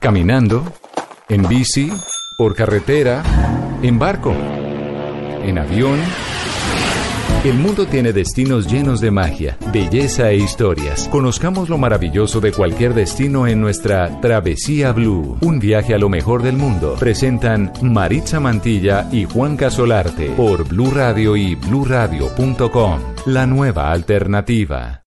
Caminando, en bici, por carretera, en barco, en avión. El mundo tiene destinos llenos de magia, belleza e historias. Conozcamos lo maravilloso de cualquier destino en nuestra Travesía Blue. Un viaje a lo mejor del mundo. Presentan Maritza Mantilla y Juan Casolarte por Blue Radio y bluradio.com. La nueva alternativa.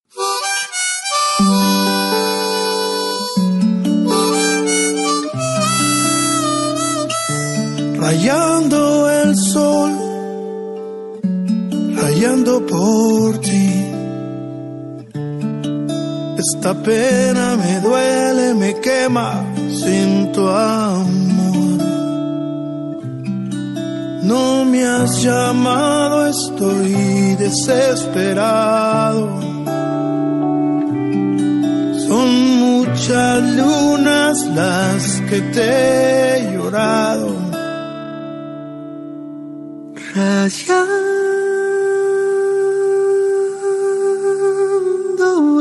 Rayando el sol, rayando por ti. Esta pena me duele, me quema sin tu amor. No me has llamado, estoy desesperado. Son muchas lunas las que te he llorado. Rayando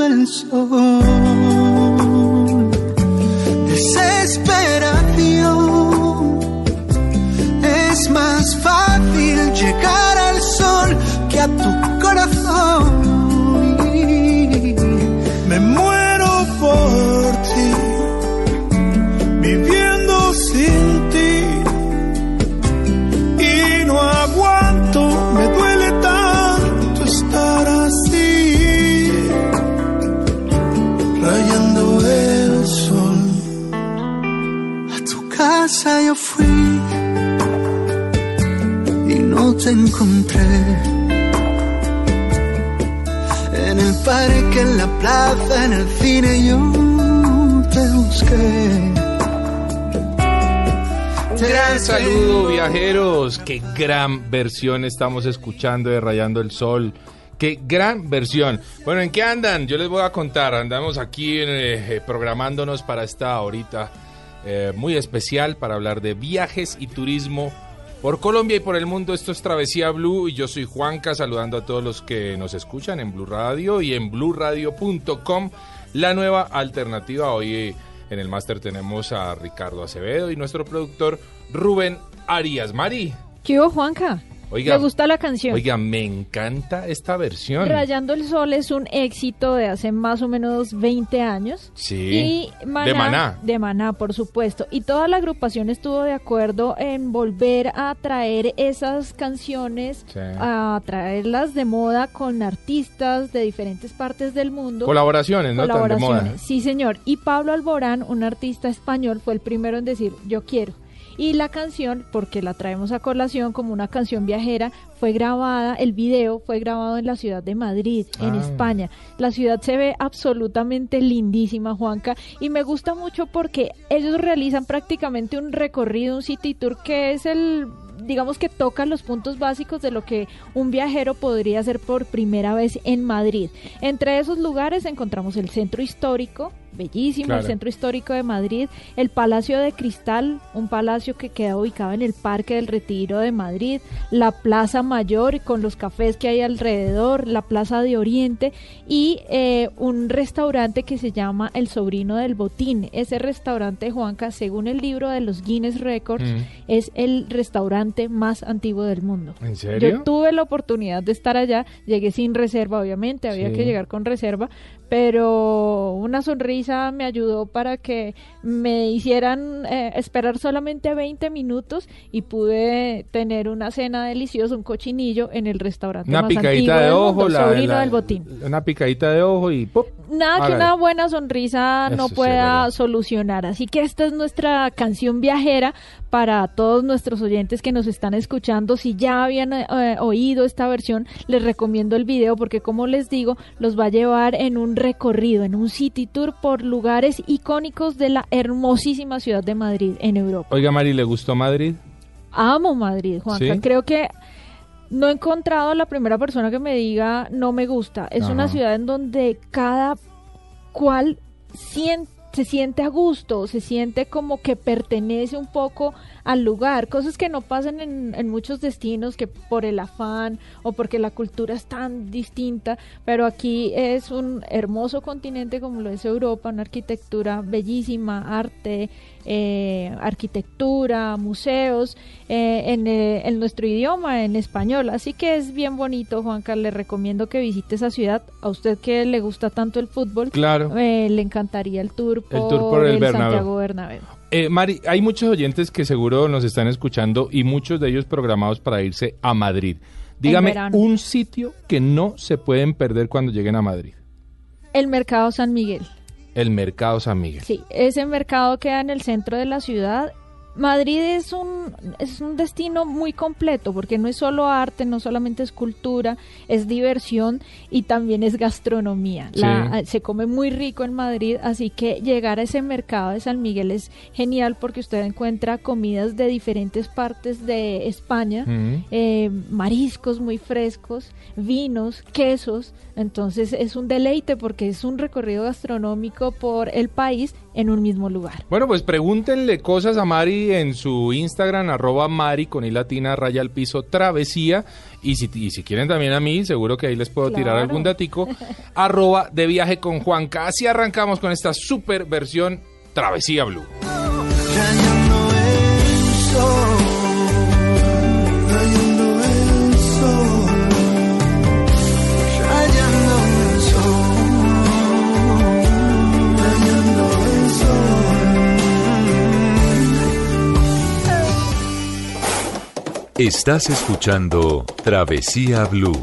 el sol. Desesperación. En el cine yo te busqué. Gran saludo viajeros, qué gran versión estamos escuchando de Rayando el Sol. Qué gran versión. Bueno, ¿en qué andan? Yo les voy a contar. Andamos aquí eh, eh, programándonos para esta horita eh, muy especial para hablar de viajes y turismo por Colombia y por el mundo. Esto es Travesía Blue y yo soy Juanca saludando a todos los que nos escuchan en Blue Radio y en bluradio.com, la nueva alternativa. Hoy eh, en el máster tenemos a Ricardo Acevedo y nuestro productor Rubén Arias. Mari, ¿Qué hubo, Juanca? Oiga, ¿Le gusta la canción? oiga, me encanta esta versión. Rayando el Sol es un éxito de hace más o menos 20 años. Sí, Y Maná, de Maná. De Maná, por supuesto. Y toda la agrupación estuvo de acuerdo en volver a traer esas canciones, Sí. a traerlas de moda con artistas de diferentes partes del mundo. Colaboraciones, ¿no? Tan de moda. Colaboraciones, sí señor. Y Pablo Alborán, un artista español, fue el primero en decir yo quiero. Y la canción, porque la traemos a colación como una canción viajera, fue grabada, el video fue grabado en la ciudad de Madrid, en Ah. España. La ciudad se ve absolutamente lindísima, Juanca, y me gusta mucho porque ellos realizan prácticamente un recorrido, un city tour que es el digamos que toca los puntos básicos de lo que un viajero podría hacer por primera vez en Madrid. Entre esos lugares encontramos el centro histórico, bellísimo, Claro. el centro histórico de Madrid, el Palacio de Cristal, un palacio que queda ubicado en el Parque del Retiro de Madrid, la Plaza Mayor con los cafés que hay alrededor, la Plaza de Oriente y eh, un restaurante que se llama El Sobrino del Botín. Ese restaurante, Juanca, según el libro de los Guinness Records, Mm. es el restaurante más antiguo del mundo. ¿En serio? Yo tuve la oportunidad de estar allá, llegué sin reserva, obviamente, había Sí. que llegar con reserva, pero una sonrisa me ayudó para que me hicieran eh, esperar solamente 20 minutos y pude tener una cena deliciosa, un cochinillo en el restaurante Una más picadita de ojo, mundo, la, sobrino la- del botín. Una picadita de ojo y ¡pop! Nada que una buena sonrisa Eso no pueda solucionar. Así que esta es nuestra canción viajera para todos nuestros oyentes que nos están escuchando. Si ya habían eh, oído esta versión, les recomiendo el video porque como les digo, los va a llevar en un recorrido, en un city tour por lugares icónicos de la hermosísima ciudad de Madrid en Europa. Oiga, Mari, ¿le gustó Madrid? Amo Madrid, Juanca. ¿Sí? Creo que no he encontrado a la primera persona que me diga no me gusta. Es Ajá. una ciudad en donde cada cual sien- se siente a gusto, se siente como que pertenece un poco al lugar, cosas que no pasan en, muchos destinos que por el afán o porque la cultura es tan distinta, pero aquí es un hermoso continente como lo es Europa, una arquitectura bellísima, arte, eh, arquitectura, museos, eh, en, eh, en, nuestro idioma, en español. Así que es bien bonito, Juanca. Le recomiendo que visite esa ciudad. A usted que le gusta tanto el fútbol, claro. le encantaría el tour por, el, tour por el, Santiago Bernabéu. Mari, hay muchos oyentes que seguro nos están escuchando y muchos de ellos programados para irse a Madrid. Dígame un sitio que no se pueden perder cuando lleguen a Madrid. El Mercado San Miguel. El Mercado San Miguel. Sí, ese mercado queda en el centro de la ciudad Madrid es un, es un destino muy completo porque no es solo arte, no solamente es cultura, es diversión y también es gastronomía. La, se come muy rico en Madrid, así que llegar a ese mercado de San Miguel es genial porque usted encuentra comidas de diferentes partes de España, eh, mariscos muy frescos, vinos, quesos. Entonces es un deleite porque es un recorrido gastronómico por el país en un mismo lugar. Bueno, pues pregúntenle cosas a Mari en su Instagram, arroba Mari con i latina raya al piso travesía. Y si, si quieren también a mí, seguro que ahí les puedo tirar algún datico. arroba de viaje con Juanca. Así arrancamos con esta super versión Travesía Blue. Estás escuchando Travesía Blue.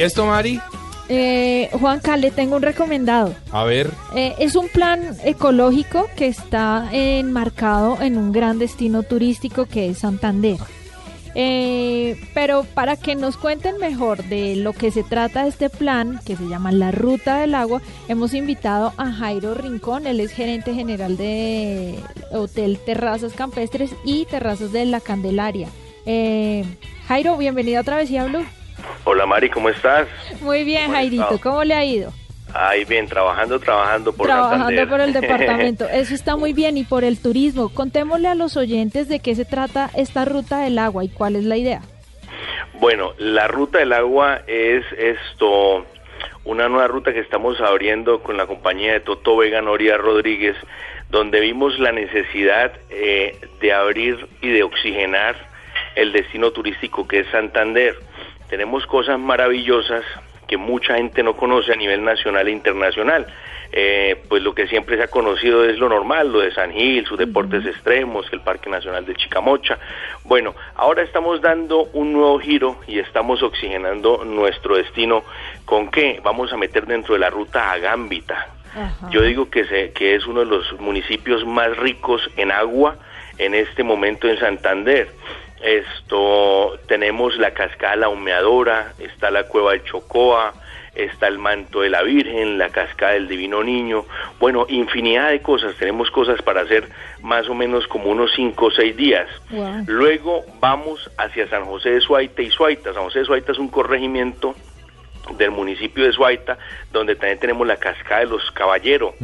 ¿Y esto, Mari? Eh, Juanca, le tengo un recomendado. A ver. Eh, es un plan ecológico que está enmarcado en un gran destino turístico que es Santander. Eh, pero para que nos cuenten mejor de lo que se trata este plan, que se llama La Ruta del Agua, hemos invitado a Jairo Rincón, él es gerente general de Hotel Terrazas Campestres y Terrazas de la Candelaria. Eh, Jairo, bienvenido a Travesía Blue. Hola Mari, ¿cómo estás? Muy bien, Jairito, ¿cómo le ha ido? Ahí bien, trabajando, trabajando por Trabajando por el departamento. Eso está muy bien. Y por el turismo, contémosle a los oyentes de qué se trata esta ruta del agua y cuál es la idea. Bueno, la ruta del agua es esto, una nueva ruta que estamos abriendo con la compañía de Toto Vega Noria Rodríguez, donde vimos la necesidad eh, de abrir y de oxigenar el destino turístico que es Santander tenemos cosas maravillosas que mucha gente no conoce a nivel nacional e internacional. Eh, pues lo que siempre se ha conocido es lo normal, lo de San Gil, sus deportes extremos, el Parque Nacional de Chicamocha. Bueno, ahora estamos dando un nuevo giro y estamos oxigenando nuestro destino. ¿Con qué? Vamos a meter dentro de la ruta Agámbita. Yo digo que, se, que es uno de los municipios más ricos en agua en este momento en Santander. Esto tenemos la cascada La Humeadora, está la cueva de Chocoa, está el manto de la Virgen, la cascada del Divino Niño, bueno, infinidad de cosas, tenemos cosas para hacer más o menos como unos 5 o 6 días. Luego vamos hacia San José de Suaita y Suaita. San José de Suaita es un corregimiento del municipio de Suaita, donde también tenemos la cascada de los Caballeros,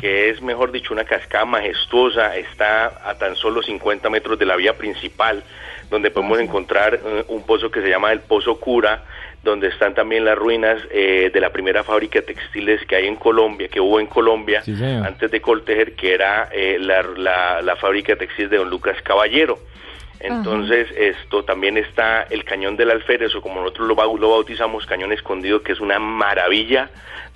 que es, mejor dicho, una cascada majestuosa, está a tan solo 50 metros de la vía principal donde podemos encontrar eh, un pozo que se llama el Pozo Cura, donde están también las ruinas eh, de la primera fábrica de textiles que hay en Colombia, que hubo en Colombia Sí, antes de Coltejer, que era eh, la, la- la fábrica de textiles de don Lucas Caballero. Entonces, esto también está el cañón del alférez, o como nosotros lo, lo bautizamos, cañón escondido, que es una maravilla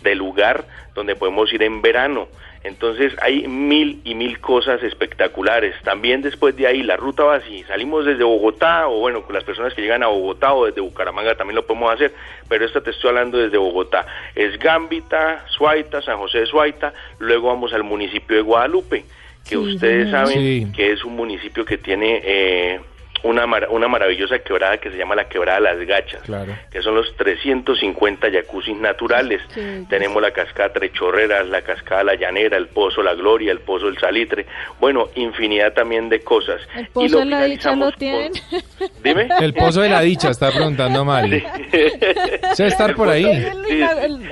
de lugar donde podemos ir en verano. Entonces hay mil y mil cosas espectaculares. También después de ahí la ruta va así. Salimos desde Bogotá, o bueno, con las personas que llegan a Bogotá o desde Bucaramanga también lo podemos hacer, pero esta te estoy hablando desde Bogotá. Es Gambita, Suaita, San José de Suaita, luego vamos al municipio de Guadalupe, que Sí, ustedes saben Sí. que es un municipio que tiene eh, una, mar- una maravillosa quebrada que se llama la Quebrada Las Gachas Claro. que son los 350 jacuzzis naturales. Belleza. Tenemos la cascada Tres Chorreras, la cascada La Llanera, el Pozo La Gloria, el Pozo El Salitre, bueno, infinidad también de cosas. ¿El Y pozo de la dicha lo tienen? con- Dime. El pozo de la dicha, está preguntando Mari. Se debe estar El por pozo- ahí. Sí,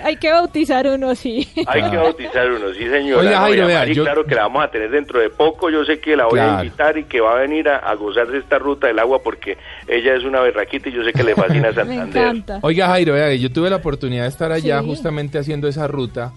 Hay que bautizar uno, sí. Hay que bautizar uno, sí señora. Oiga, No, Jairo, a vea, Mari, yo- claro que la vamos a tener dentro de poco, yo sé que la voy Claro. a invitar y que va a venir a, a gozar de esta ruta del agua porque ella es una berraquita y yo sé que le fascina Me Santander. encanta. Oiga, Jairo, vea, yo tuve la oportunidad de estar allá Sí. justamente haciendo esa ruta,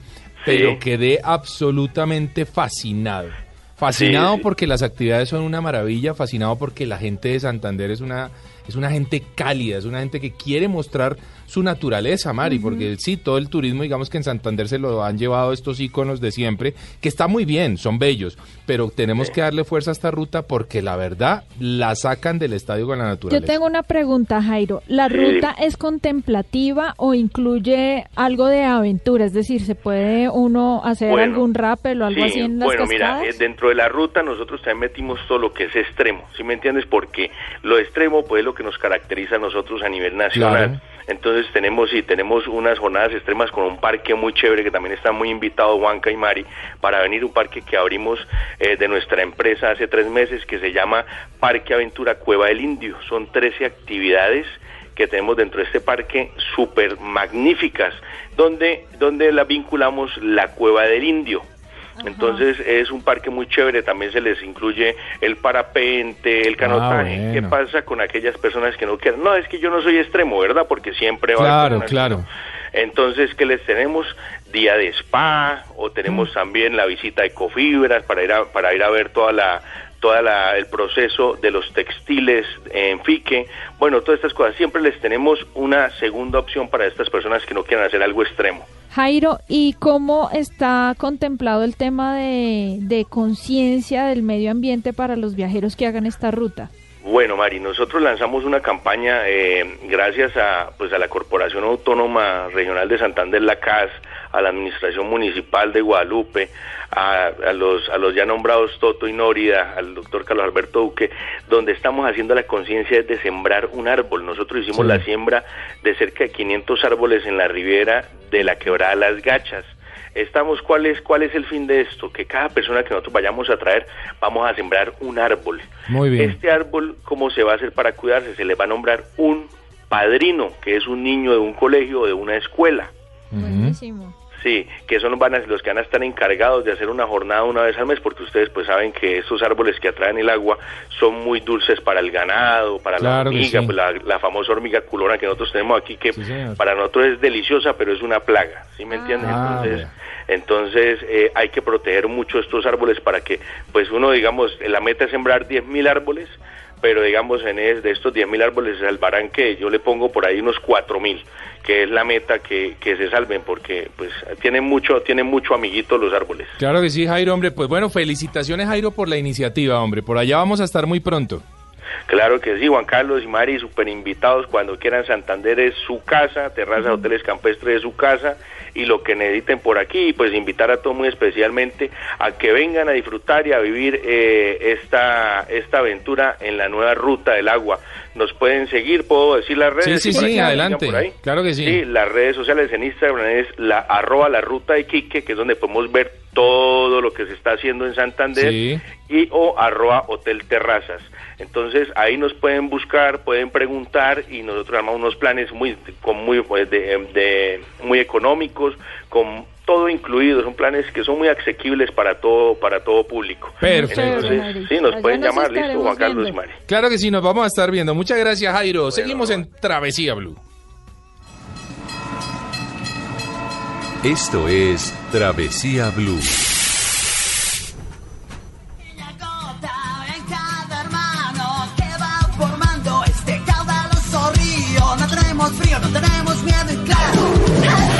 pero Sí. quedé absolutamente fascinado. Fascinado sí. porque las actividades son una maravilla, fascinado porque la gente de Santander es una es una gente cálida, es una gente que quiere mostrar su naturaleza, Mari, porque sí, todo el turismo, digamos que en Santander se lo han llevado estos íconos de siempre, que está muy bien, son bellos, pero tenemos que darle fuerza a esta ruta porque la verdad la sacan del estadio con la Yo naturaleza. tengo una pregunta, Jairo. ¿La Sí. ruta es contemplativa o incluye algo de aventura? Es decir, ¿se puede uno hacer Bueno, algún rappel o algo sí, así en las bueno, cascadas? mira, eh, dentro de la ruta nosotros también metimos todo lo que es extremo, ¿sí me entiendes? Porque lo extremo pues es lo que nos caracteriza a nosotros a nivel nacional. Claro. Entonces tenemos sí, tenemos unas jornadas extremas con un parque muy chévere que también está muy invitado Juanca y Mari para venir un parque que abrimos eh, de nuestra empresa hace tres meses que se llama Parque Aventura Cueva del Indio. Son 13 actividades que tenemos dentro de este parque súper magníficas, donde, donde la vinculamos la Cueva del Indio. Entonces es un parque muy chévere, también se les incluye el parapente, el canotaje. bueno. ¿Qué pasa con aquellas personas que no quieran? No, es que yo no soy extremo, ¿verdad? Porque siempre va a Claro, personas claro. Entonces, ¿qué les tenemos? Día de spa, o tenemos también la visita de ecofibras para ir a, para ir a ver toda la toda la, el proceso de los textiles en Fique, bueno, todas estas cosas, siempre les tenemos una segunda opción para estas personas que no quieran hacer algo extremo. Jairo, ¿y cómo está contemplado el tema de, de conciencia del medio ambiente para los viajeros que hagan esta ruta? Bueno, Mari, nosotros lanzamos una campaña eh, gracias a, pues, a la Corporación Autónoma Regional de Santander, la CAS, a la Administración Municipal de Guadalupe, a, a los, a los ya nombrados Toto y Nórida, al doctor Carlos Alberto Duque, donde estamos haciendo la conciencia de sembrar un árbol. Nosotros hicimos Sí. la siembra de cerca de 500 árboles en la ribera de la quebrada Las Gachas. Estamos, ¿cuál es, ¿cuál es el fin de esto? Que cada persona que nosotros vayamos a traer, vamos a sembrar un árbol. Muy bien. Este árbol, ¿cómo se va a hacer para cuidarse? Se le va a nombrar un padrino, que es un niño de un colegio o de una escuela. Buenísimo. Sí, que son van a, los que van a estar encargados de hacer una jornada una vez al mes, porque ustedes pues saben que estos árboles que atraen el agua son muy dulces para el ganado, para Claro la hormiga, sí. pues la, la famosa hormiga culona que nosotros tenemos aquí, que Sí, para nosotros es deliciosa, pero es una plaga, ¿sí me Ah. entienden? Ah, Entonces, entonces eh, hay que proteger mucho estos árboles para que, pues uno, digamos, la meta es sembrar 10.000 árboles, pero digamos en es, de estos 10.000 árboles se salvarán que yo le pongo por ahí unos 4.000, que es la meta que, que se salven, porque pues tienen mucho, tienen mucho amiguito los árboles. Claro que sí, Jairo, hombre. Pues bueno, felicitaciones, Jairo, por la iniciativa, hombre. Por allá vamos a estar muy pronto. Claro que sí, Juan Carlos y Mari, súper invitados cuando quieran. Santander es su casa, Terraza Hoteles Campestre es su casa y lo que necesiten por aquí, pues invitar a todos muy especialmente a que vengan a disfrutar y a vivir eh, esta, esta aventura en la nueva ruta del agua. Nos pueden seguir, puedo decir las redes. Sí, sí, sí, adelante. sigan por ahí? Claro que sí. Sí, las redes sociales en Instagram es la arroba la ruta de Quique, que es donde podemos ver todo lo que se está haciendo en Santander Sí. y o arroba hotel terrazas. Entonces ahí nos pueden buscar, pueden preguntar y nosotros armamos unos planes muy con muy pues, de, de- muy económicos, con todo incluido, son planes que son muy asequibles para todo para todo público. Perfecto. Entonces, sí, nos Allá pueden nos llamar, listo, Juan Carlos y. Mari. Claro que sí, nos vamos a estar viendo. Muchas gracias, Jairo. Seguimos en Travesía Blue. Esto es Travesía Blue. Pequeña gota en cada hermano que va formando este caudaloso río. No tenemos frío, no tenemos miedo y claro.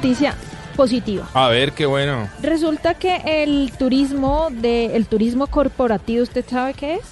Noticia positiva. A ver, qué bueno. Resulta que el turismo de el turismo corporativo, ¿usted sabe qué es?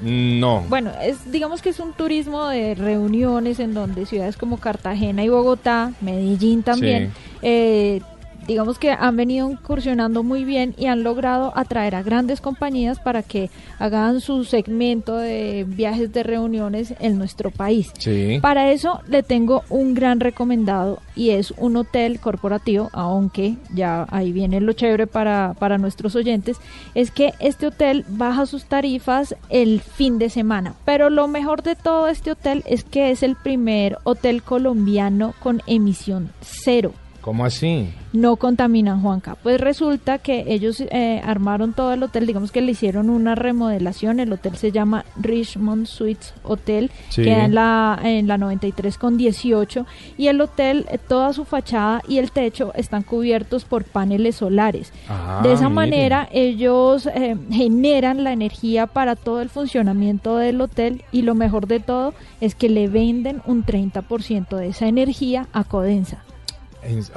No. Bueno, es digamos que es un turismo de reuniones en donde ciudades como Cartagena y Bogotá, Medellín también, eh, digamos que han venido incursionando muy bien y han logrado atraer a grandes compañías para que hagan su segmento de viajes de reuniones en nuestro país. Sí. Para eso le tengo un gran recomendado y es un hotel corporativo, aunque ya ahí viene lo chévere para, para nuestros oyentes, es que este hotel baja sus tarifas el fin de semana. Pero lo mejor de todo este hotel es que es el primer hotel colombiano con emisión cero. ¿Cómo así? No contaminan, Juanca. Pues resulta que ellos eh, armaron todo el hotel, digamos que le hicieron una remodelación. El hotel se llama Richmond Suites Hotel, Sí. queda en la, en la 93 con 18. Y el hotel, eh, toda su fachada y el techo están cubiertos por paneles solares. Ah, de esa mire. manera, ellos eh, generan la energía para todo el funcionamiento del hotel. Y lo mejor de todo es que le venden un 30% de esa energía a Codensa En-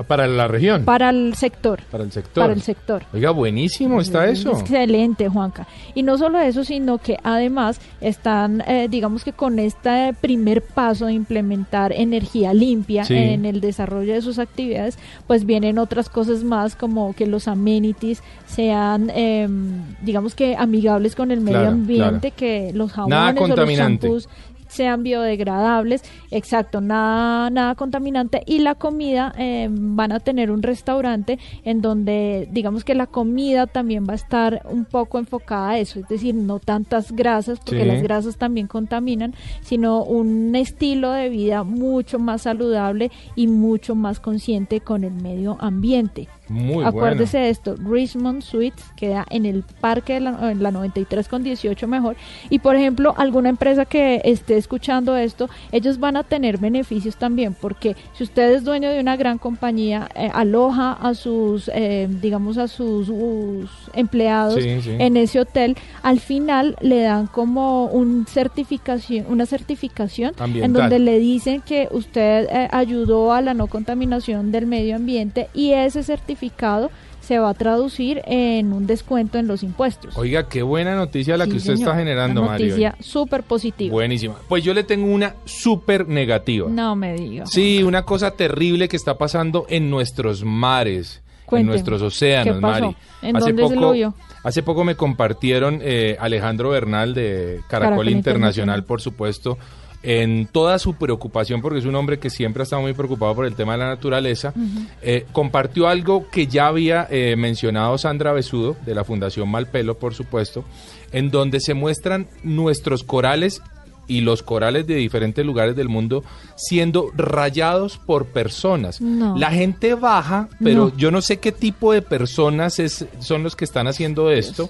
para la región. para el sector. para el sector. Para el sector. Oiga, buenísimo está eso. Excelente, Juanca. Y no solo eso, sino que además están, eh, digamos que con este primer paso de implementar energía limpia Sí. en el desarrollo de sus actividades, pues vienen otras cosas más como que los amenities sean, eh, digamos que amigables con el medio Claro, ambiente, que los Nada jabones o los shampoos sean biodegradables, exacto, nada, nada contaminante y la comida eh, van a tener un restaurante en donde digamos que la comida también va a estar un poco enfocada a eso, es decir, no tantas grasas porque Sí. las grasas también contaminan, sino un estilo de vida mucho más saludable y mucho más consciente con el medio ambiente. Muy Acuérdese bueno. de esto, Richmond Suites queda en el parque de la, en la 93 con 18 mejor. Y por ejemplo, alguna empresa que esté escuchando esto, ellos van a tener beneficios también, porque si usted es dueño de una gran compañía, eh, aloja a sus, eh, digamos, a sus, empleados Sí, sí. en ese hotel, al final le dan como un certificación, una certificación en donde le dicen que usted eh, ayudó a la no contaminación del medio ambiente y ese certificado se va a traducir en un descuento en los impuestos. Oiga, qué buena noticia la Sí, que usted señor. está generando, Mario. noticia súper positiva. Buenísima. Pues yo le tengo una súper negativa. No me diga. Sí, una cosa terrible que está pasando en nuestros mares, en nuestros océanos, ¿Qué pasó? Mari. ¿En dónde se lo vio? Hace poco me compartieron eh, Alejandro Bernal de Caracol, Caracol Internacional, Internacional. por supuesto, en toda su preocupación, porque es un hombre que siempre ha estado muy preocupado por el tema de la naturaleza, eh, compartió algo que ya había eh, mencionado Sandra Besudo, de la Fundación Malpelo, por supuesto, en donde se muestran nuestros corales y los corales de diferentes lugares del mundo siendo rayados por personas. No. La gente baja, pero No. yo no sé qué tipo de personas es, son los que están haciendo esto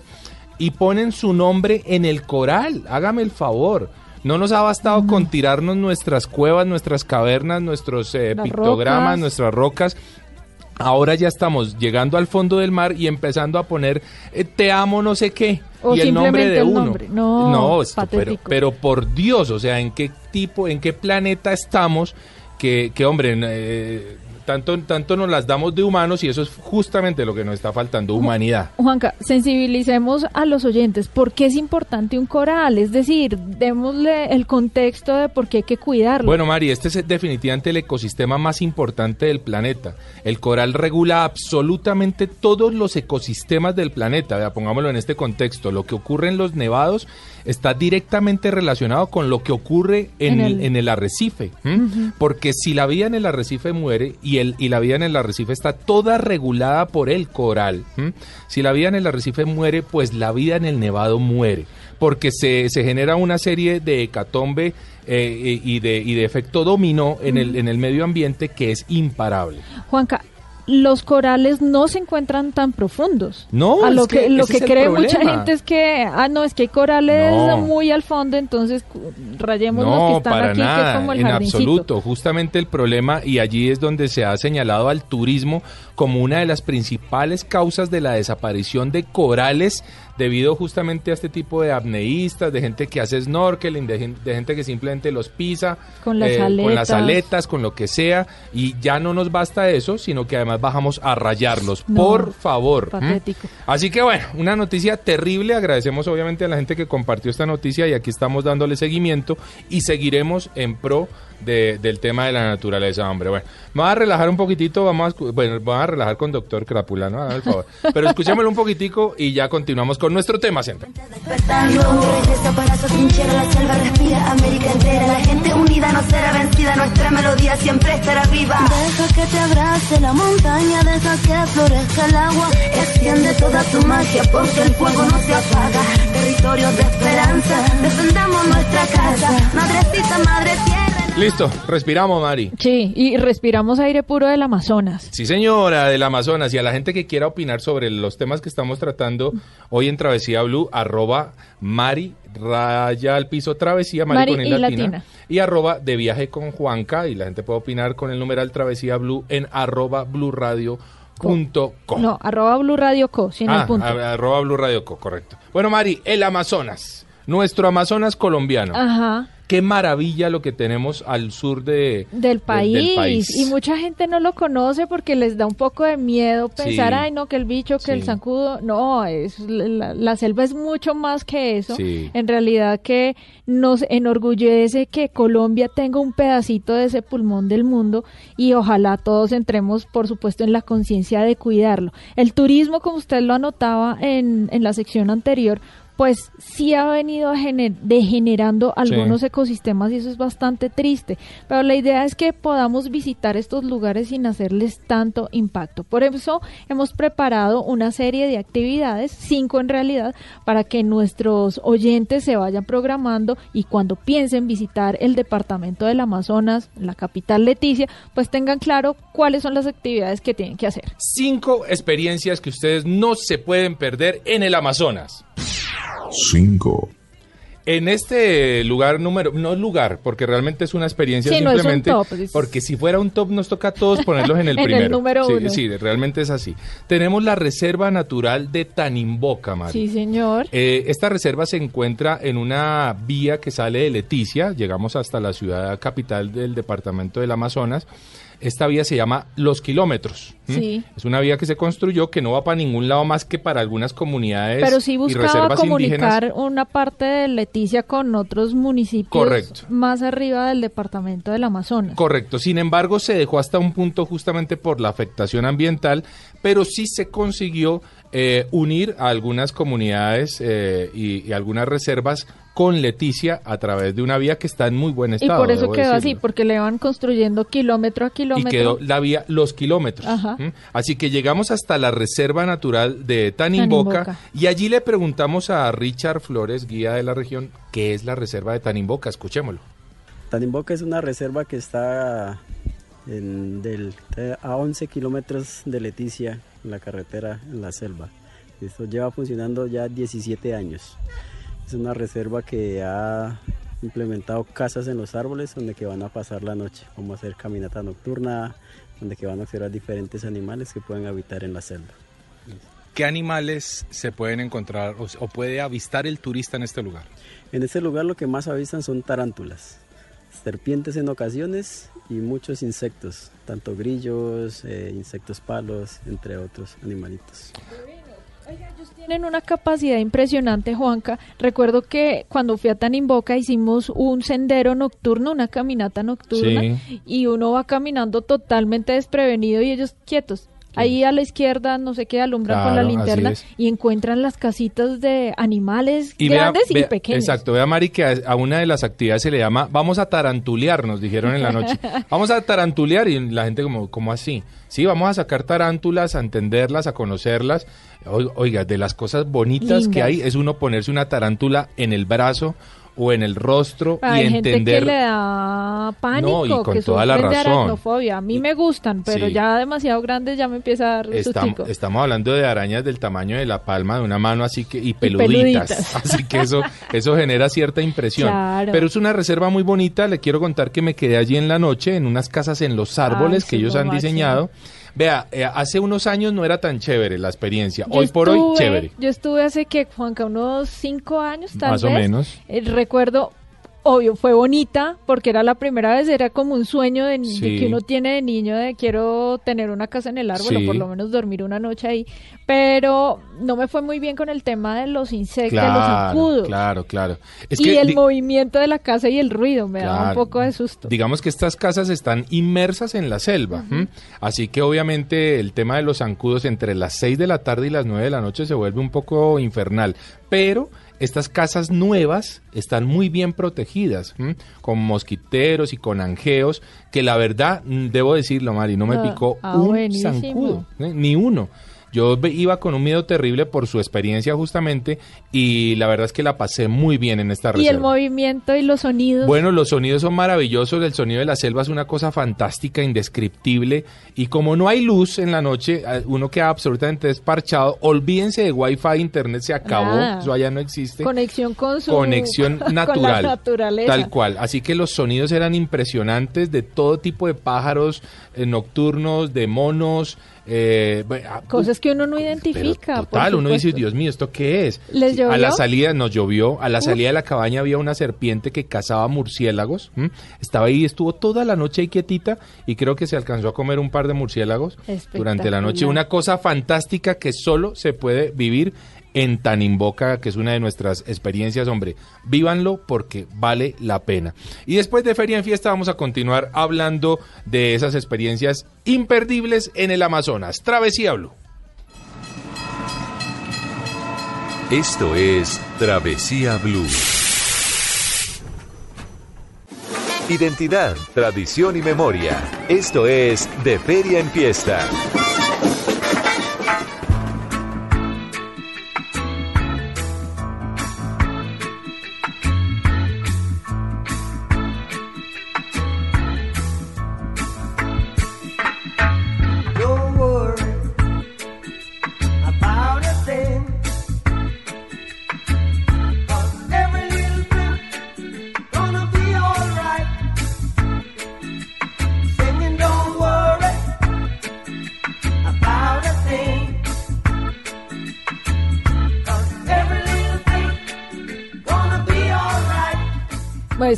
y ponen su nombre en el coral. Hágame el favor. No nos ha bastado con tirarnos nuestras cuevas, nuestras cavernas, nuestros eh, pictogramas, rocas. nuestras rocas. Ahora ya estamos llegando al fondo del mar y empezando a poner eh, te amo no sé qué O y el nombre de el uno. nombre. No, esto, pero, pero por Dios, o sea, ¿en qué tipo, en qué planeta estamos? Que, que hombre, eh, Tanto, tanto nos las damos de humanos y eso es justamente lo que nos está faltando, humanidad. Juanca, sensibilicemos a los oyentes. ¿Por qué es importante un coral? Es decir, démosle el contexto de por qué hay que cuidarlo. Bueno, Mari, este es definitivamente el ecosistema más importante del planeta. El coral regula absolutamente todos los ecosistemas del planeta. Vea, pongámoslo en este contexto. Lo que ocurre en los nevados está directamente relacionado con lo que ocurre en, En el, en el arrecife. Porque si la vida en el arrecife muere y, el, y la vida en el arrecife está toda regulada por el coral, si la vida en el arrecife muere, pues la vida en el nevado muere. Porque se, se genera una serie de hecatombe eh, y, de, y de efecto dominó en, el, en el medio ambiente que es imparable. Juanca, los corales no se encuentran tan profundos. No, a lo es que que, lo que cree mucha gente es que, ah, no, es que hay corales No. muy al fondo, entonces rayemos los que No, están para aquí, que es nada, como el en jardincito. absoluto. Justamente el problema, y allí es donde se ha señalado al turismo como una de las principales causas de la desaparición de corales debido justamente a este tipo de apneístas, de gente que hace snorkeling, de, gen- de gente que simplemente los pisa Con las con las aletas. con lo que sea, y ya no nos basta eso, sino que además bajamos a rayarlos. No, Por favor. patético. Así que bueno, una noticia terrible. Agradecemos obviamente a la gente que compartió esta noticia y aquí estamos dándole seguimiento y seguiremos en pro de- del tema de la naturaleza, hombre. Bueno, me voy a relajar un poquitito, vamos a, bueno, vamos a relajar con doctor Crápula, ¿no? El favor. Pero escuchémoslo un poquitico y ya continuamos con nuestro tema su selva respira, América entera, la gente unida no será vencida, nuestra melodía siempre estará viva. Deja que te abrace la montaña, deja que florezca el agua, extiende toda tu magia porque el fuego no se apaga. Territorio de esperanza, defendamos nuestra casa, madrecita, madre tierra. Listo, respiramos, Mari. Sí, y respiramos aire puro del Amazonas. Sí, señora, del Amazonas. Y a la gente que quiera opinar sobre los temas que estamos tratando hoy en Travesía Blue, arroba Mari, raya al piso Travesía, Mari, Mari y latina, latina. y arroba de viaje con Juanca. Y la gente puede opinar con el numeral Travesía Blue en arroba Blue Radio punto co. No, arroba Blue Radio Co, sin Ah, el punto. a- arroba Blue Radio Co, correcto. Bueno, Mari, el Amazonas, nuestro Amazonas colombiano. Ajá. Qué maravilla lo que tenemos al sur de, Del país. país. Y mucha gente no lo conoce porque les da un poco de miedo pensar, Sí. ay, no, que el bicho, que el zancudo. No, es, la, la selva es mucho más que eso. Sí. En realidad que nos enorgullece que Colombia tenga un pedacito de ese pulmón del mundo y ojalá todos entremos, por supuesto, en la conciencia de cuidarlo. El turismo, como usted lo anotaba en, en la sección anterior, pues sí ha venido gener- degenerando algunos ecosistemas y eso es bastante triste. Pero la idea es que podamos visitar estos lugares sin hacerles tanto impacto. Por eso hemos preparado una serie de actividades, cinco en realidad, para que nuestros oyentes se vayan programando y cuando piensen visitar el departamento del Amazonas, la capital Leticia, pues tengan claro cuáles son las actividades que tienen que hacer. cinco experiencias que ustedes no se pueden perder en el Amazonas. 5, En este lugar número, no lugar, porque realmente es una experiencia Sí, no es un simplemente, top, es- porque si fuera un top nos toca a todos ponerlos en el En el primero. número sí, uno. sí, realmente es así. Tenemos la Reserva Natural de Tanimboca, Mari. Sí, señor. Eh, esta reserva se encuentra en una vía que sale de Leticia, llegamos hasta la ciudad capital del departamento del Amazonas. Esta vía se llama Los Kilómetros. Sí. Es una vía que se construyó que no va para ningún lado más que para algunas comunidades Pero sí y buscaba indígenas. comunicar una parte de Leticia con otros municipios Correcto. más arriba del departamento del Amazonas. Correcto. Sin embargo, se dejó hasta un punto justamente por la afectación ambiental, pero sí se consiguió eh, unir a algunas comunidades eh, y, y algunas reservas con Leticia a través de una vía que está en muy buen y estado. por eso quedó así, porque le van construyendo kilómetro a y kilómetro. quedó la vía Los Kilómetros. Así que llegamos hasta la Reserva Natural de Tanimboca, Tanimboca. y allí le preguntamos a Richard Flores, guía de la región, qué es la Reserva de Tanimboca. Escuchémoslo. Tanimboca es una reserva que está en del, eh, a 11 kilómetros de Leticia, en la carretera, en la selva. Esto lleva funcionando ya 17 años. Es una reserva que ha implementado casas en los árboles donde que van a pasar la noche. A hacer caminata nocturna, donde que van a observar diferentes animales que pueden habitar en la selva. ¿Qué animales se pueden encontrar o, o puede avistar el turista en este lugar? En este lugar lo que más avistan son tarántulas. serpientes en ocasiones y muchos insectos, tanto grillos, eh, insectos palos, entre otros animalitos. Tienen una capacidad impresionante, Juanca. Recuerdo que cuando fui a Tanimboca hicimos un sendero nocturno, una caminata nocturna, Sí. y uno va caminando totalmente desprevenido y ellos quietos. Ahí a la izquierda, no sé qué, alumbran con la linterna y encuentran las casitas de animales Y vea- grandes y vea- pequeños. Exacto, vea Mari que a, a una de las actividades se le llama vamos a tarantulear, nos dijeron en la noche. Vamos a tarantulear y la gente como, ¿cómo así? Sí, vamos a sacar tarántulas, a entenderlas, a conocerlas. Oiga, de las cosas bonitas que hay es uno ponerse una tarántula en el brazo o en el rostro Hay y gente entender... que le da pánico, No, y con que toda la de razón. A mí me gustan, pero Sí. ya demasiado grandes ya me empieza a dar Estamos, estamos hablando de arañas del tamaño de la palma de una mano así que y peluditas. peluditas, así que eso eso genera cierta impresión. Claro. Pero es una reserva muy bonita, le quiero contar que me quedé allí en la noche en unas casas en los árboles Ay, que ellos lo han máximo. diseñado. Vea, eh, hace unos años no era tan chévere la experiencia. Yo hoy por hoy chévere. Yo estuve hace que, Juanca, unos cinco años tal Más o vez. menos. Eh, recuerdo, obvio, fue bonita porque era la primera vez, era como un sueño de, que uno tiene de niño de quiero tener una casa en el árbol Sí. o por lo menos dormir una noche ahí. Pero no me fue muy bien con el tema de los insectos, de los Claro, zancudos. claro, claro. Es y que el movimiento de la casa y el ruido me daba un Claro. poco de susto. Digamos que estas casas están inmersas en la selva, así que obviamente el tema de los zancudos entre las 6 de la tarde y las 9 de la noche se vuelve un poco infernal, pero estas casas nuevas están muy bien protegidas, ¿m? con mosquiteros y con angeos, que la verdad, mm, debo decirlo, Mari, no me Ah, picó ah, un buenísimo. zancudo, ¿eh? ni uno. Yo iba con un miedo terrible por su experiencia justamente y la verdad es que la pasé muy bien en esta Y reserva. el movimiento y los sonidos. Bueno, los sonidos son maravillosos, el sonido de la selva es una cosa fantástica, indescriptible, y como no hay luz en la noche, uno queda absolutamente desparchado, olvídense de wifi, internet se acabó, eso allá no existe. conexión con su Conexión con natural, la naturaleza. tal cual. Así que los sonidos eran impresionantes de todo tipo de pájaros eh, nocturnos, de monos, eh, bueno, ah, Cosas que uno no identifica. total, uno dice. Dios mío, ¿esto qué es? ¿Les Sí, A la llovió? salida nos llovió, a la salida de la cabaña había una serpiente que cazaba murciélagos. ¿m? Estaba ahí, estuvo toda la noche ahí quietita y creo que se alcanzó a comer un par de murciélagos durante la noche. Una cosa fantástica que solo se puede vivir en Tanimboca, que es una de nuestras experiencias, hombre. Vívanlo porque vale la pena. Y después de Feria en Fiesta vamos a continuar hablando de esas experiencias imperdibles en el Amazonas. Travesía Blue. Esto es Travesía Blue. Identidad, tradición y memoria. Esto es De Feria en Fiesta.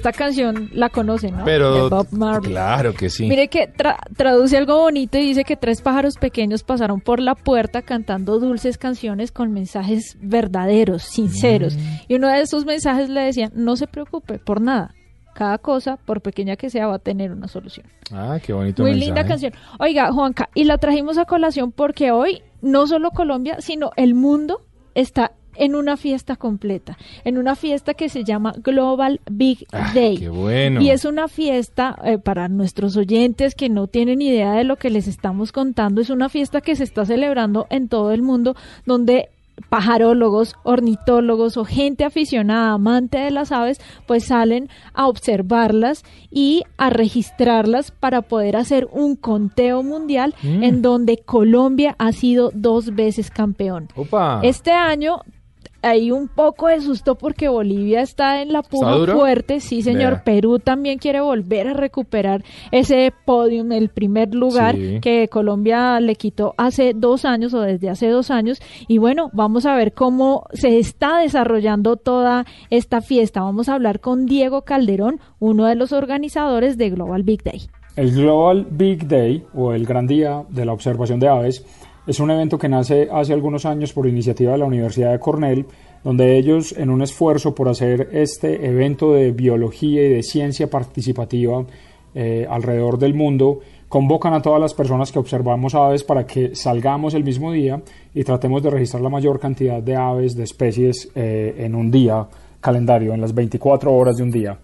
Esta canción la conocen, ¿no? Pero De Bob Marley. claro que sí. Mire que tra- traduce algo bonito y dice que tres pájaros pequeños pasaron por la puerta cantando dulces canciones con mensajes verdaderos, sinceros. Mm. Y uno de esos mensajes le decía, no se preocupe por nada. Cada cosa, por pequeña que sea, va a tener una solución. Ah, qué bonito Muy mensaje. linda canción. Oiga, Juanca, y la trajimos a colación porque hoy no solo Colombia, sino el mundo está en una fiesta completa, en una fiesta que se llama Global Big Ah, Day. qué bueno. Y es una fiesta eh, para nuestros oyentes que no tienen idea de lo que les estamos contando. Es una fiesta que se está celebrando en todo el mundo donde pajarólogos, ornitólogos o gente aficionada, amante de las aves, pues salen a observarlas y a registrarlas para poder hacer un conteo mundial Mm. en donde Colombia ha sido dos veces campeón. Opa. Este año hay un poco de susto porque Bolivia está en la ¿Está puja fuerte, sí señor. Perú también quiere volver a recuperar ese podium, el primer lugar Sí. que Colombia le quitó hace dos años o desde hace dos años y bueno, vamos a ver cómo se está desarrollando toda esta fiesta. Vamos a hablar con Diego Calderón, uno de los organizadores de Global Big Day. El Global Big Day o el Gran Día de la Observación de Aves es un evento que nace hace algunos años por iniciativa de la Universidad de Cornell, donde ellos, en un esfuerzo por hacer este evento de biología y de ciencia participativa eh, alrededor del mundo, convocan a todas las personas que observamos aves para que salgamos el mismo día y tratemos de registrar la mayor cantidad de aves, de especies eh, en un día calendario, en las 24 horas de un día.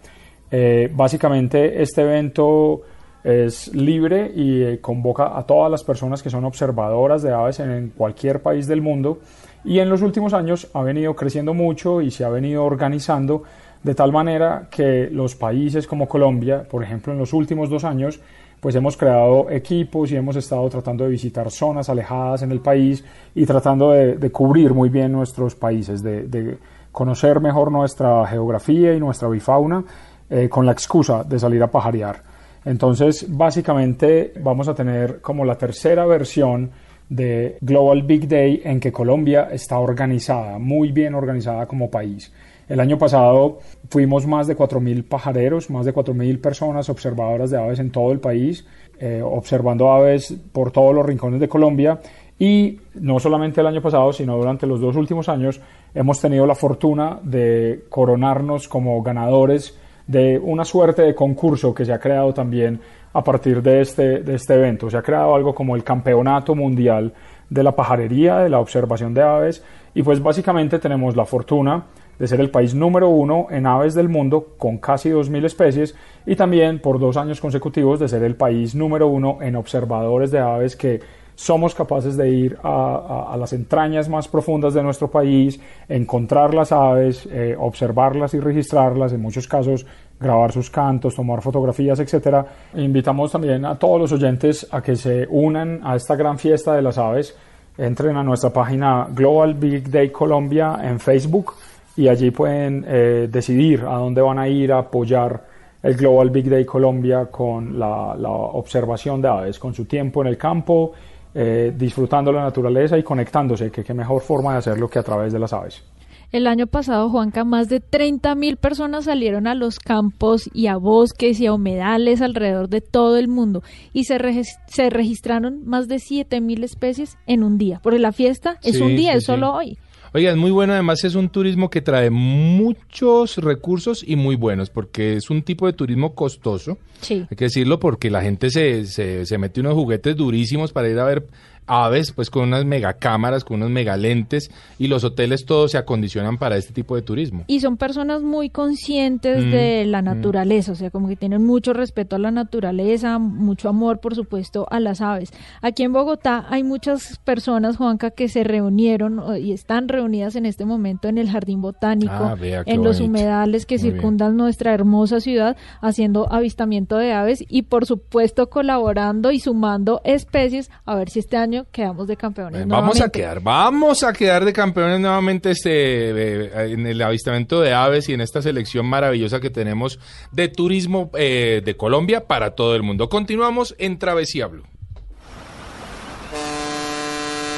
Eh, básicamente este evento es libre y eh, convoca a todas las personas que son observadoras de aves en, cualquier país del mundo y en los últimos años ha venido creciendo mucho y se ha venido organizando de tal manera que los países como Colombia, por ejemplo, en los últimos dos años, pues hemos creado equipos y hemos estado tratando de visitar zonas alejadas en el país y tratando de, cubrir muy bien nuestros países, de, de conocer mejor nuestra geografía y nuestra bifauna eh, con la excusa de salir a pajarear. Entonces, básicamente vamos a tener como la tercera versión de Global Big Day en que Colombia está organizada, muy bien organizada como país. El año pasado fuimos más de 4.000 pajareros, más de 4.000 personas observadoras de aves en todo el país, eh, observando aves por todos los rincones de Colombia. Y no solamente el año pasado, sino durante los dos últimos años hemos tenido la fortuna de coronarnos como ganadores de una suerte de concurso que se ha creado también a partir de este, de este evento. Se ha creado algo como el Campeonato Mundial de la Pajarería, de la Observación de Aves, y pues básicamente tenemos la fortuna de ser el país número uno en aves del mundo con casi 2.000 especies y también por dos años consecutivos de ser el país número uno en observadores de aves que somos capaces de ir a, las entrañas más profundas de nuestro país, encontrar las aves, eh, observarlas y registrarlas, en muchos casos grabar sus cantos, tomar fotografías, etcétera. Invitamos también a todos los oyentes a que se unan a esta gran fiesta de las aves. Entren a nuestra página Global Big Day Colombia en Facebook y allí pueden eh, decidir a dónde van a ir a apoyar el Global Big Day Colombia con la observación de aves, con su tiempo en el campo, eh, disfrutando la naturaleza y conectándose, que qué mejor forma de hacerlo que a través de las aves. El año pasado, Juanca, más de 30 mil personas salieron a los campos y a bosques y a humedales alrededor de todo el mundo y se, se registraron más de 7 mil especies en un día. Porque la fiesta es Sí, un día, sí, es solo sí. hoy. Oiga, es muy bueno, además es un turismo que trae muchos recursos y muy buenos, porque es un tipo de turismo costoso, Sí. hay que decirlo, porque la gente se, se, se mete unos juguetes durísimos para ir a ver aves, pues con unas megacámaras, con unos megalentes, y los hoteles todos se acondicionan para este tipo de turismo. Y son personas muy conscientes Mm, de la mm. naturaleza, o sea, como que tienen mucho respeto a la naturaleza, mucho amor, por supuesto, a las aves. Aquí en Bogotá hay muchas personas, Juanca, que se reunieron y están reunidas en este momento en el Jardín Botánico, Ah, vea, en los bonito. humedales que Muy bien. circundan nuestra hermosa ciudad, haciendo avistamiento de aves y, por supuesto, colaborando y sumando especies, a ver si este año quedamos de campeones. Eh, Vamos a quedar, vamos a quedar de campeones nuevamente este eh, en el avistamiento de aves y en esta selección maravillosa que tenemos de turismo eh, de Colombia para todo el mundo. Continuamos en Travesía Blue.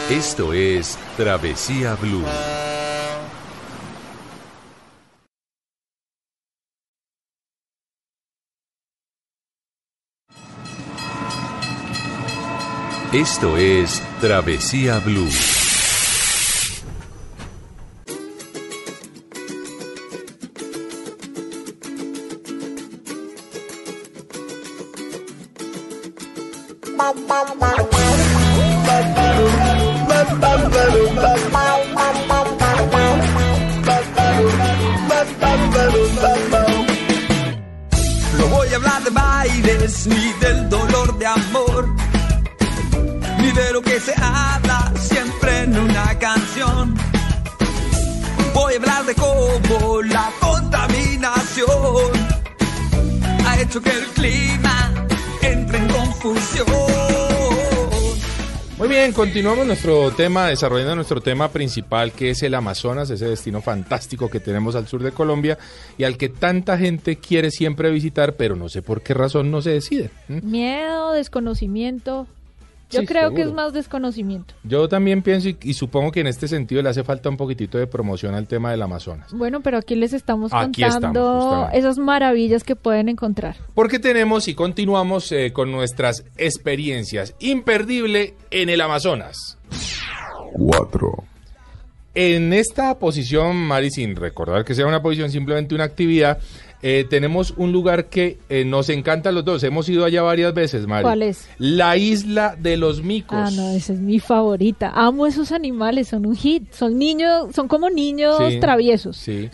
Esto es Travesía Blue. Esto es Travesía Blue. No voy a hablar de bailes ni del dolor de amor, lo que se habla siempre en una canción. Voy a hablar de cómo la contaminación ha hecho que el clima entre en confusión. Muy bien, continuamos nuestro tema, desarrollando nuestro tema principal, que es el Amazonas, ese destino fantástico que tenemos al sur de Colombia y al que tanta gente quiere siempre visitar, pero no sé por qué razón no se decide. Miedo, desconocimiento. Yo Sí, creo que es más desconocimiento. Yo también pienso y, y supongo que en este sentido le hace falta un poquitito de promoción al tema del Amazonas. Bueno, pero aquí les estamos Aquí contando esas maravillas que pueden encontrar. Porque tenemos y continuamos eh, con nuestras experiencias imperdible en el Amazonas. 4, En esta posición, Mari, sin recordar que sea una posición, simplemente una actividad, eh, tenemos un lugar que eh, nos encanta a los dos. Hemos ido allá varias veces, Mari. ¿Cuál es? La isla de los micos. Ah, no, esa es mi favorita. Amo esos animales, son un hit. Son niños, son como niños Sí, traviesos. Sí.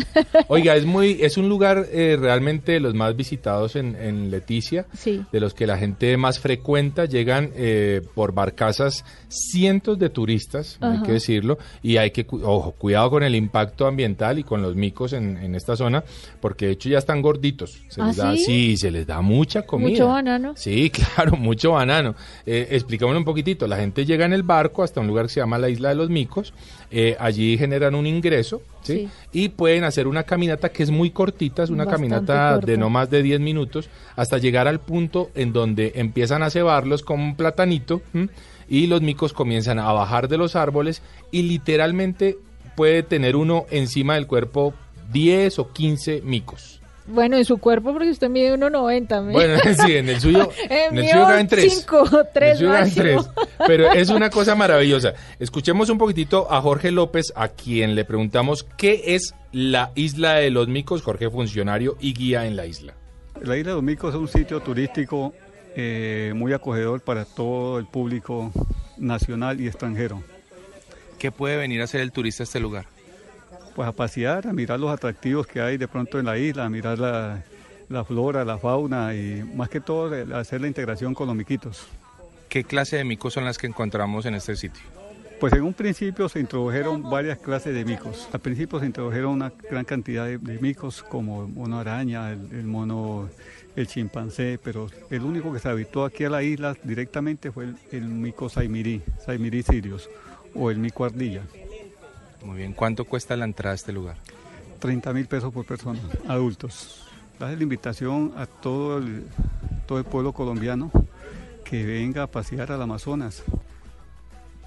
Oiga, es muy, es un lugar eh, realmente de los más visitados en, en Leticia, Sí. de los que la gente más frecuenta. Llegan eh, por barcazas cientos de turistas, hay que decirlo, y hay que, ojo, cuidado con el impacto ambiental y con los micos en, en esta zona, porque de hecho ya están gorditos. Se ¿Ah, les da, sí? sí, se les da mucha comida. Mucho banano. Sí, claro, mucho banano. Eh, un poquitito. La gente llega en el barco hasta un lugar que se llama la Isla de los Micos. Eh, allí generan un ingreso, ¿sí? Sí. Y pueden hacer una caminata que es muy cortita, es una Bastante caminata corta. de no más de 10 minutos, hasta llegar al punto en donde empiezan a cebarlos como un platanito y los micos comienzan a bajar de los árboles y literalmente puede tener uno encima del cuerpo 10 o 15 micos. Bueno, en su cuerpo, porque usted mide 1,90. ¿me? Bueno, sí, en el suyo, Eh, en el suyo caben tres. cinco, En el tres suyo caben máximo. tres. Pero es una cosa maravillosa. Escuchemos un poquitito a Jorge López, a quien le preguntamos qué es la isla de los micos. Jorge, funcionario y guía en la isla. La isla de los Micos es un sitio turístico eh, muy acogedor para todo el público nacional y extranjero. ¿Qué puede venir a hacer el turista a este lugar? Pues a pasear, a mirar los atractivos que hay de pronto en la isla, a mirar la, la flora, la fauna y más que todo hacer la integración con los miquitos. ¿Qué clase de micos son las que encontramos en este sitio? Pues en un principio se introdujeron varias clases de micos. Al principio se introdujeron una gran cantidad de, de micos como el mono araña, el, el mono, el chimpancé, pero el único que se habitó aquí a la isla directamente fue el, el mico saimirí, saimirí sirius o el mico ardilla. Muy bien, ¿cuánto cuesta la entrada a este lugar? 30 mil pesos por persona, adultos. Hace la invitación a todo el, todo el pueblo colombiano que venga a pasear al Amazonas.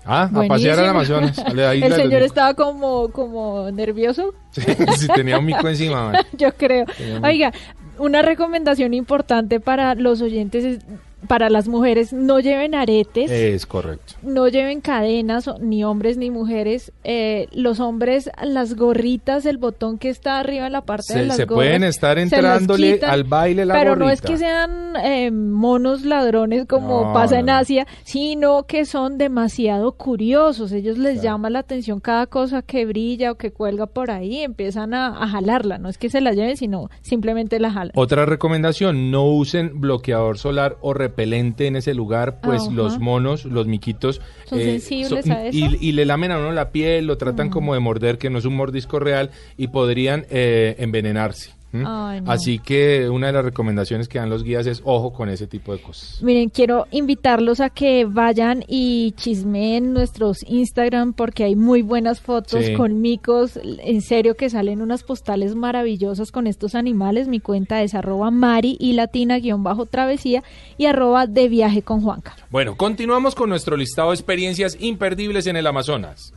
Ah, a Buenísimo. pasear al Amazonas. a la isla El señor estaba como, como nervioso, Sí, sí, tenía un mico encima. man. yo creo. Tenía Oiga, una recomendación importante para los oyentes es, para las mujeres, no lleven aretes. Es correcto. no lleven cadenas, ni hombres ni mujeres. Eh, los hombres, las gorritas, el botón que está arriba en la parte de Se, las se gorras, pueden estar entrándole quitan, al baile la Pero no es que sean eh, monos ladrones como No, pasa no, en. Asia, sino que son demasiado curiosos. Ellos les llama la atención cada cosa que brilla o que cuelga por ahí, empiezan a, a jalarla. No es que se la lleven, sino simplemente la jalan. Otra recomendación, no usen bloqueador solar o repelente en ese lugar, pues Ajá. los monos, los miquitos... ¿Son sensibles a eso? Y, y le lamen a uno la piel, lo tratan como de morder, que no es un mordisco real, y podrían eh, envenenarse. ¿M? Ay, no. Así que una de las recomendaciones que dan los guías es ojo con ese tipo de cosas. Miren, quiero invitarlos a que vayan y chismeen nuestros Instagram porque hay muy buenas fotos Sí. con micos. En serio que salen unas postales maravillosas con estos animales. Mi cuenta es arroba mari y latina guion bajo travesía y arroba de viaje con Juanca. Bueno, continuamos con nuestro listado de experiencias imperdibles en el Amazonas.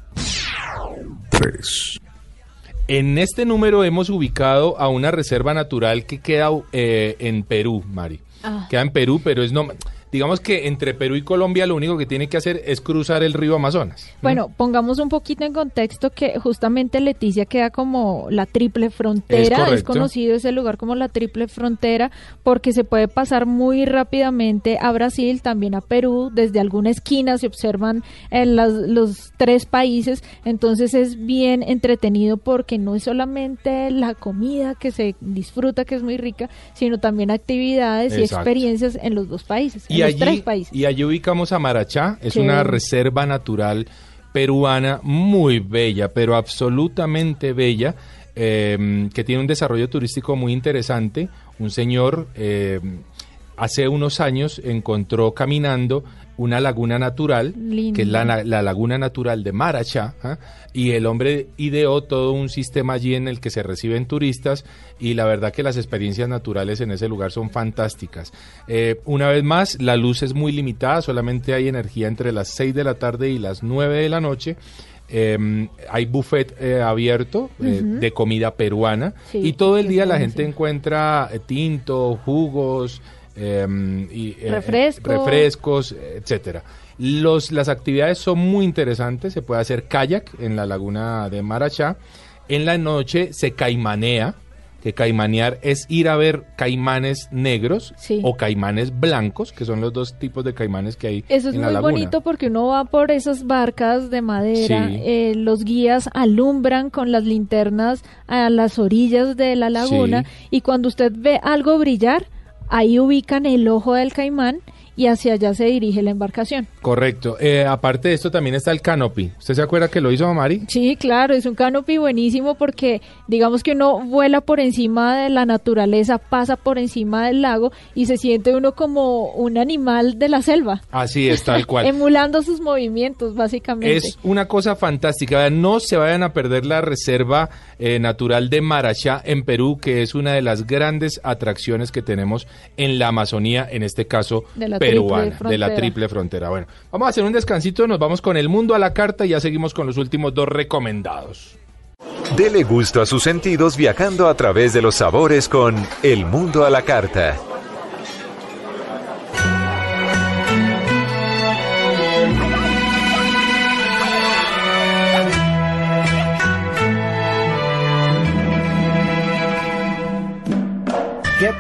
3, En este número hemos ubicado a una reserva natural que queda eh, en Perú, Mari. Ah. Queda en Perú, pero es no. Digamos que entre Perú y Colombia lo único que tiene que hacer es cruzar el río Amazonas. Bueno, pongamos un poquito en contexto que justamente Leticia queda como la triple frontera, Es conocido ese lugar como la triple frontera porque se puede pasar muy rápidamente a Brasil, también a Perú, desde alguna esquina se observan en las- los tres países, entonces es bien entretenido porque no es solamente la comida que se disfruta, que es muy rica, sino también actividades y experiencias en los dos países, Y tres países. y allí ubicamos a Marachá, es una reserva natural peruana muy bella, pero absolutamente bella, eh, que tiene un desarrollo turístico muy interesante. Un señor eh, hace unos años encontró caminando una laguna natural, Lindo. que es la, la laguna natural de Marachá, ¿ah? y el hombre ideó todo un sistema allí en el que se reciben turistas, y la verdad que las experiencias naturales en ese lugar son fantásticas. Eh, una vez más, la luz es muy limitada, solamente hay energía entre las 6 de la tarde y las 9 de la noche. Eh, hay buffet eh, abierto eh, de comida peruana Sí, y todo el día la gente encuentra tinto, jugos, eh, y, eh, Refresco. refrescos, etcétera. Los, las actividades son muy interesantes, se puede hacer kayak en la laguna de Marachá. En la noche se caimanea, que caimanear es ir a ver caimanes negros Sí. o caimanes blancos, que son los dos tipos de caimanes que hay Eso es en la muy laguna. bonito porque uno va por esas barcas de madera, Sí. eh, los guías alumbran con las linternas a las orillas de la laguna Sí. y cuando usted ve algo brillar, ahí ubican el ojo del caimán y hacia allá se dirige la embarcación. Correcto. Eh, aparte de esto también está el canopy. ¿Usted se acuerda que lo hizo Mari? Sí, claro, es un canopy buenísimo porque digamos que uno vuela por encima de la naturaleza, pasa por encima del lago y se siente uno como un animal de la selva. Así es, tal cual. Emulando sus movimientos, básicamente. Es una cosa fantástica. No se vayan a perder la reserva eh, natural de Marachá en Perú, que es una de las grandes atracciones que tenemos en la Amazonía, en este caso De la peruana, de la triple frontera. Bueno, vamos a hacer un descansito, nos vamos con el mundo a la carta y ya seguimos con los últimos dos recomendados. Dele gusto a sus sentidos viajando a través de los sabores con El Mundo a la Carta.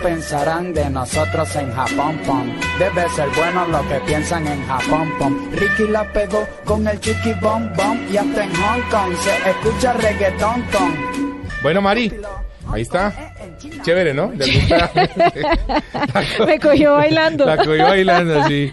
Pensarán de nosotros en Japón, pom? Debe ser bueno lo que piensan en Japón, pom. Ricky la pegó con el chiqui bom bom y hasta en Hong Kong se escucha reggaetón ton. Bueno, Mari, ahí está. Chévere, ¿no? Me cogió bailando. La cogió bailando, sí.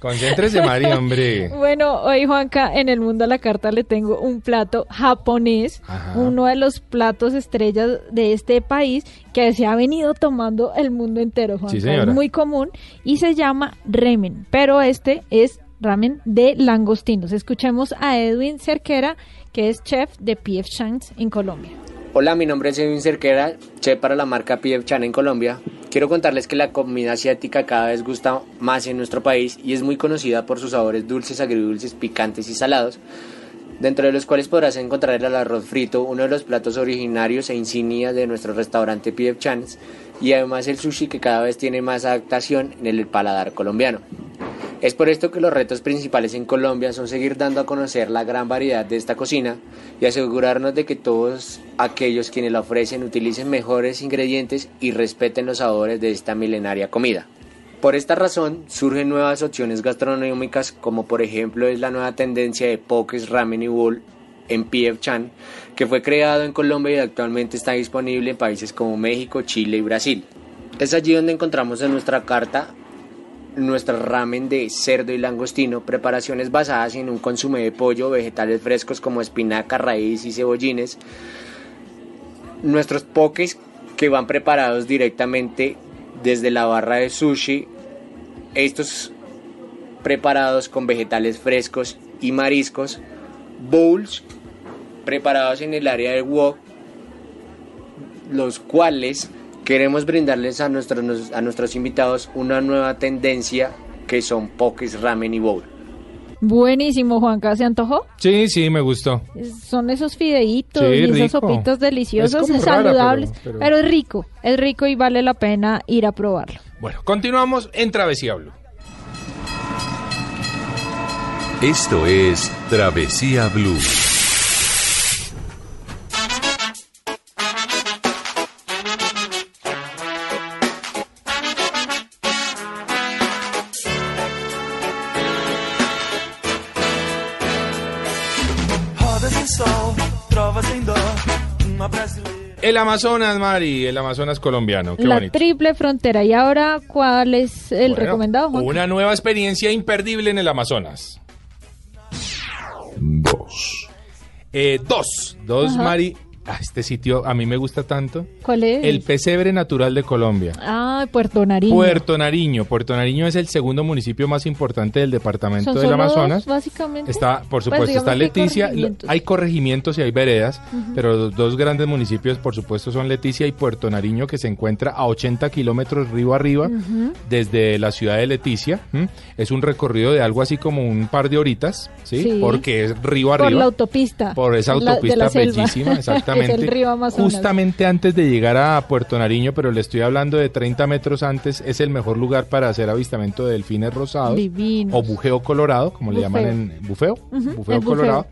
Concéntrese, Mari, hombre. Bueno, hoy Juanca, en el mundo a la carta le tengo un plato japonés, Ajá. uno de los platos estrellas de este país que se ha venido tomando el mundo entero, Juanca. Sí, es muy común y se llama ramen, pero este es ramen de langostinos. Escuchemos a Edwin Cerquera, que es chef de PF Chang's en Colombia. Hola, mi nombre es Edwin Cerquera, chef para la marca PF Chan en Colombia. Quiero contarles que la comida asiática cada vez gusta más en nuestro país y es muy conocida por sus sabores dulces, agridulces, picantes y salados, dentro de los cuales podrás encontrar el arroz frito, uno de los platos originarios e insignia de nuestro restaurante PF Chan's, y además el sushi que cada vez tiene más adaptación en el paladar colombiano. Es por esto que los retos principales en Colombia son seguir dando a conocer la gran variedad de esta cocina y asegurarnos de que todos aquellos quienes la ofrecen utilicen mejores ingredientes y respeten los sabores de esta milenaria comida. Por esta razón surgen nuevas opciones gastronómicas como por ejemplo es la nueva tendencia de Pokés Ramen y Bowl en PF Chan que fue creado en Colombia y actualmente está disponible en países como México, Chile y Brasil. Es allí donde encontramos en nuestra carta nuestro ramen de cerdo y langostino, preparaciones basadas en un consumo de pollo, vegetales frescos como espinaca, raíz y cebollines, nuestros pokés que van preparados directamente desde la barra de sushi, estos preparados con vegetales frescos y mariscos, bowls preparados en el área del wok, los cuales queremos brindarles a nuestros, a nuestros invitados una nueva tendencia que son pokés, ramen y bowl. Buenísimo, Juanca, ¿se antojó? Sí, sí, me gustó. Son esos fideitos Sí, y esas rico. sopitas deliciosas, Es como rara, saludables, pero- pero, pero- es rico, es rico y vale la pena ir a probarlo. Bueno, continuamos en Travesía Blue. Esto es Travesía Blue. El Amazonas, Mari, el Amazonas colombiano. Qué la bonito. triple frontera. ¿Y ahora cuál es el Bueno, recomendado, Juanca? Una nueva experiencia imperdible en el Amazonas. Dos. Eh, dos. Dos, Ajá. Mari. Ah, este sitio a mí me gusta tanto. ¿Cuál es? El pesebre natural de Colombia. Ah, Puerto Nariño. Puerto Nariño. Puerto Nariño es el segundo municipio más importante del departamento del Amazonas. dos, básicamente. Está, por Pues supuesto, está hay Leticia. corregimientos. Hay corregimientos y hay veredas, pero los dos grandes municipios, por supuesto, son Leticia y Puerto Nariño, que se encuentra a 80 kilómetros río arriba desde la ciudad de Leticia. Es un recorrido de algo así como un par de horitas, ¿sí? Sí. Porque es río Por arriba. la autopista. Por esa autopista la bellísima, exactamente. Justamente antes de llegar a Puerto Nariño, pero le estoy hablando de 30 metros antes, es el mejor lugar para hacer avistamiento de delfines rosados. Divinos. O bujeo colorado, como le llaman en bufeo. Ujú, bufeo colorado.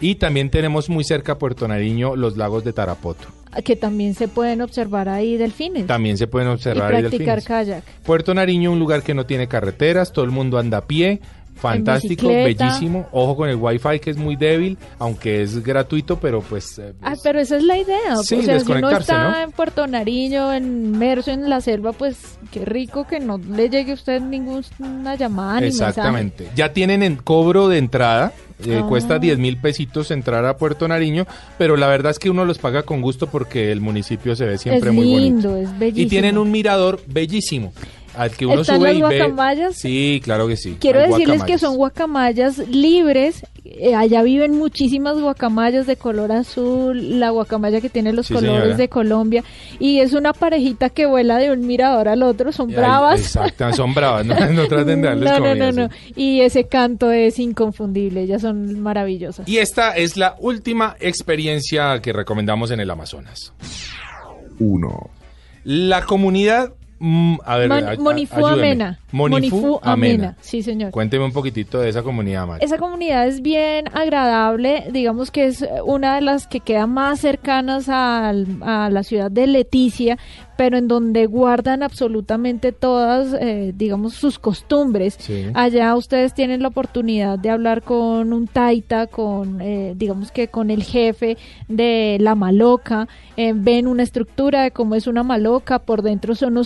Y también tenemos muy cerca a Puerto Nariño los lagos de Tarapoto. Que también se pueden observar ahí delfines. También se pueden y observar ahí practicar delfines. kayak. Puerto Nariño, un lugar que no tiene carreteras, todo el mundo anda a pie, fantástico, bellísimo. Ojo con el wifi que es muy débil, aunque es gratuito, pero pues eh, Ah, pero esa es la idea. Sí, o sea, si uno está ¿no? en Puerto Nariño, inmerso en la selva, pues qué rico que no le llegue a usted ninguna llamada ni Exactamente. Ya tienen en cobro de entrada. eh, Ah. Cuesta 10 mil pesitos entrar a Puerto Nariño, pero la verdad es que uno los paga con gusto porque el municipio se ve siempre es muy lindo, bonito. es bellísimo. Y tienen un mirador bellísimo al que uno ¿Están sube las y ve. guacamayas? Sí, claro que sí. Quiero hay decirles que son guacamayas libres. eh, allá viven muchísimas guacamayas de color azul, la guacamaya que tiene los Sí, colores señora. de Colombia. Y es una parejita que vuela de un mirador al otro, son bravas. Exacto, son bravas, no, no traten de darles No, no, comida, no, no. sí. Y ese canto es inconfundible, ellas son maravillosas. Y esta es la última experiencia que recomendamos en el Amazonas. 1, La comunidad. Mm, a ver, a- a- Monifú. Amena. Monifú Amena. Sí, señor. Cuénteme un poquitito de esa comunidad, Mari. Esa comunidad es bien agradable, digamos que es una de las que queda más cercanas a la ciudad de Leticia, pero en donde guardan absolutamente todas, eh, digamos, sus costumbres. Sí. Allá ustedes tienen la oportunidad de hablar con un taita, con, eh, digamos que con el jefe de la maloca, eh, ven una estructura de cómo es una maloca, por dentro son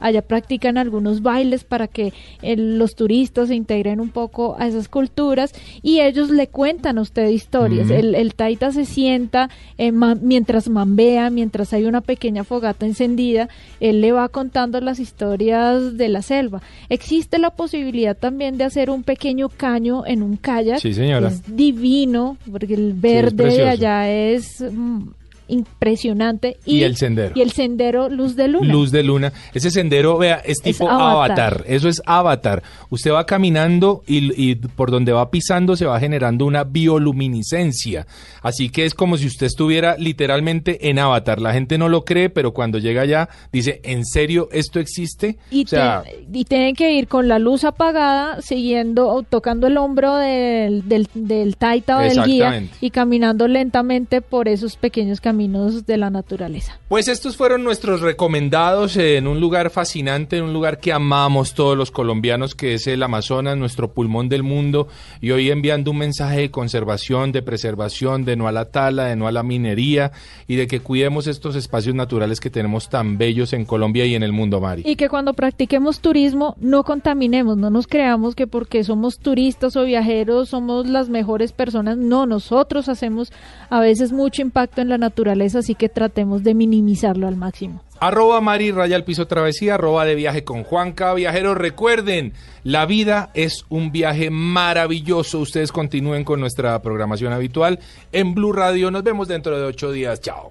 allá practican algunos bailes para que eh, los turistas se integren un poco a esas culturas y ellos le cuentan a usted historias. El, el taita se sienta eh, ma- mientras mambea, mientras hay una pequeña fogata encendida, él le va contando las historias de la selva. Existe la posibilidad también de hacer un pequeño caño en un kayak. Sí, señora. Es divino, porque el verde de allá es mm, impresionante. Y el sendero. Y el sendero Luz de Luna. Luz de luna. Ese sendero, vea, es tipo avatar. avatar. Eso es avatar. Usted va caminando y, y por donde va pisando se va generando una bioluminiscencia. Así que es como si usted estuviera literalmente en avatar. La gente no lo cree, pero cuando llega allá dice, ¿en serio esto existe? Y, o sea, te- y tienen que ir con la luz apagada, siguiendo, o tocando el hombro del, del, del taita o del guía y caminando lentamente por esos pequeños caminos de la naturaleza. Pues estos fueron nuestros recomendados en un lugar fascinante, en un lugar que amamos todos los colombianos, que es el Amazonas, nuestro pulmón del mundo, y hoy enviando un mensaje de conservación, de preservación, de no a la tala, de no a la minería, y de que cuidemos estos espacios naturales que tenemos tan bellos en Colombia y en el mundo, Mari. Y que cuando practiquemos turismo no contaminemos, no nos creamos que porque somos turistas o viajeros somos las mejores personas. No, nosotros hacemos a veces mucho impacto en la así que tratemos de minimizarlo al máximo. Arroba Mari Raya al Piso Travesía, arroba de viaje con Juanca. Viajeros, recuerden, la vida es un viaje maravilloso. Ustedes continúen con nuestra programación habitual en Blue Radio. Nos vemos dentro de ocho días. Chao.